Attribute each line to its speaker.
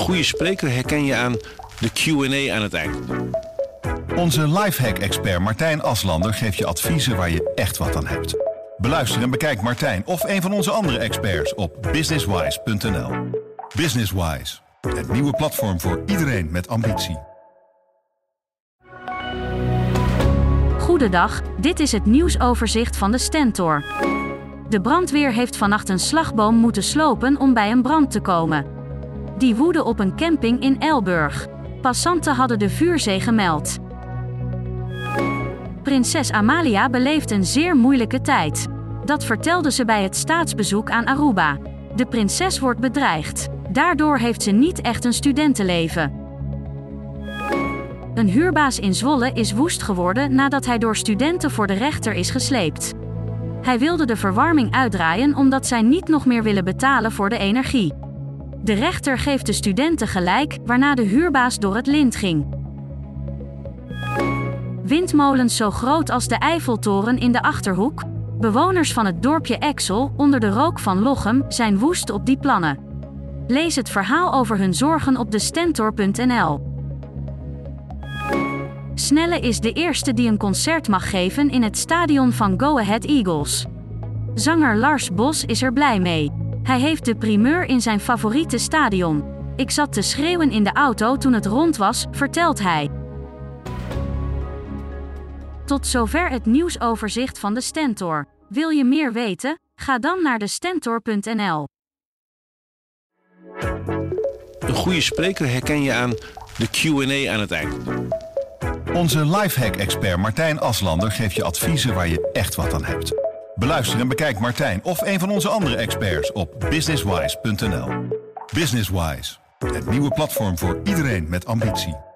Speaker 1: goede spreker herken je aan de QA aan het eind.
Speaker 2: Onze lifehack-expert Martijn Aslander geeft je adviezen waar je echt wat aan hebt. Beluister en bekijk Martijn of een van onze andere experts op businesswise.nl. Businesswise, het nieuwe platform voor iedereen met ambitie.
Speaker 3: Goedendag, dit is het nieuwsoverzicht van de Stentor. De brandweer heeft vannacht een slagboom moeten slopen om bij een brand te komen. Die woedde op een camping in Elburg. Passanten hadden de vuurzee gemeld. Prinses Amalia beleeft een zeer moeilijke tijd. Dat vertelde ze bij het staatsbezoek aan Aruba. De prinses wordt bedreigd. Daardoor heeft ze niet echt een studentenleven. Een huurbaas in Zwolle is woest geworden nadat hij door studenten voor de rechter is gesleept. Hij wilde de verwarming uitdraaien omdat zij niet nog meer willen betalen voor de energie. De rechter geeft de studenten gelijk, waarna de huurbaas door het lint ging. Windmolens zo groot als de Eiffeltoren in de achterhoek. Bewoners van het dorpje Exel, onder de rook van Lochem, zijn woest op die plannen. Lees het verhaal over hun zorgen op de stentor.nl. Snelle is de eerste die een concert mag geven in het stadion van Go Ahead Eagles. Zanger Lars Bos is er blij mee. Hij heeft de primeur in zijn favoriete stadion. Ik zat te schreeuwen in de auto toen het rond was, vertelt hij. Tot zover het nieuwsoverzicht van de Stentor. Wil je meer weten? Ga dan naar de stentor.nl.
Speaker 1: Een goede spreker herken je aan de QA aan het eind.
Speaker 2: Onze lifehack-expert Martijn Aslander geeft je adviezen waar je echt wat aan hebt. Beluister en bekijk Martijn of een van onze andere experts op businesswise.nl. Businesswise, het nieuwe platform voor iedereen met ambitie.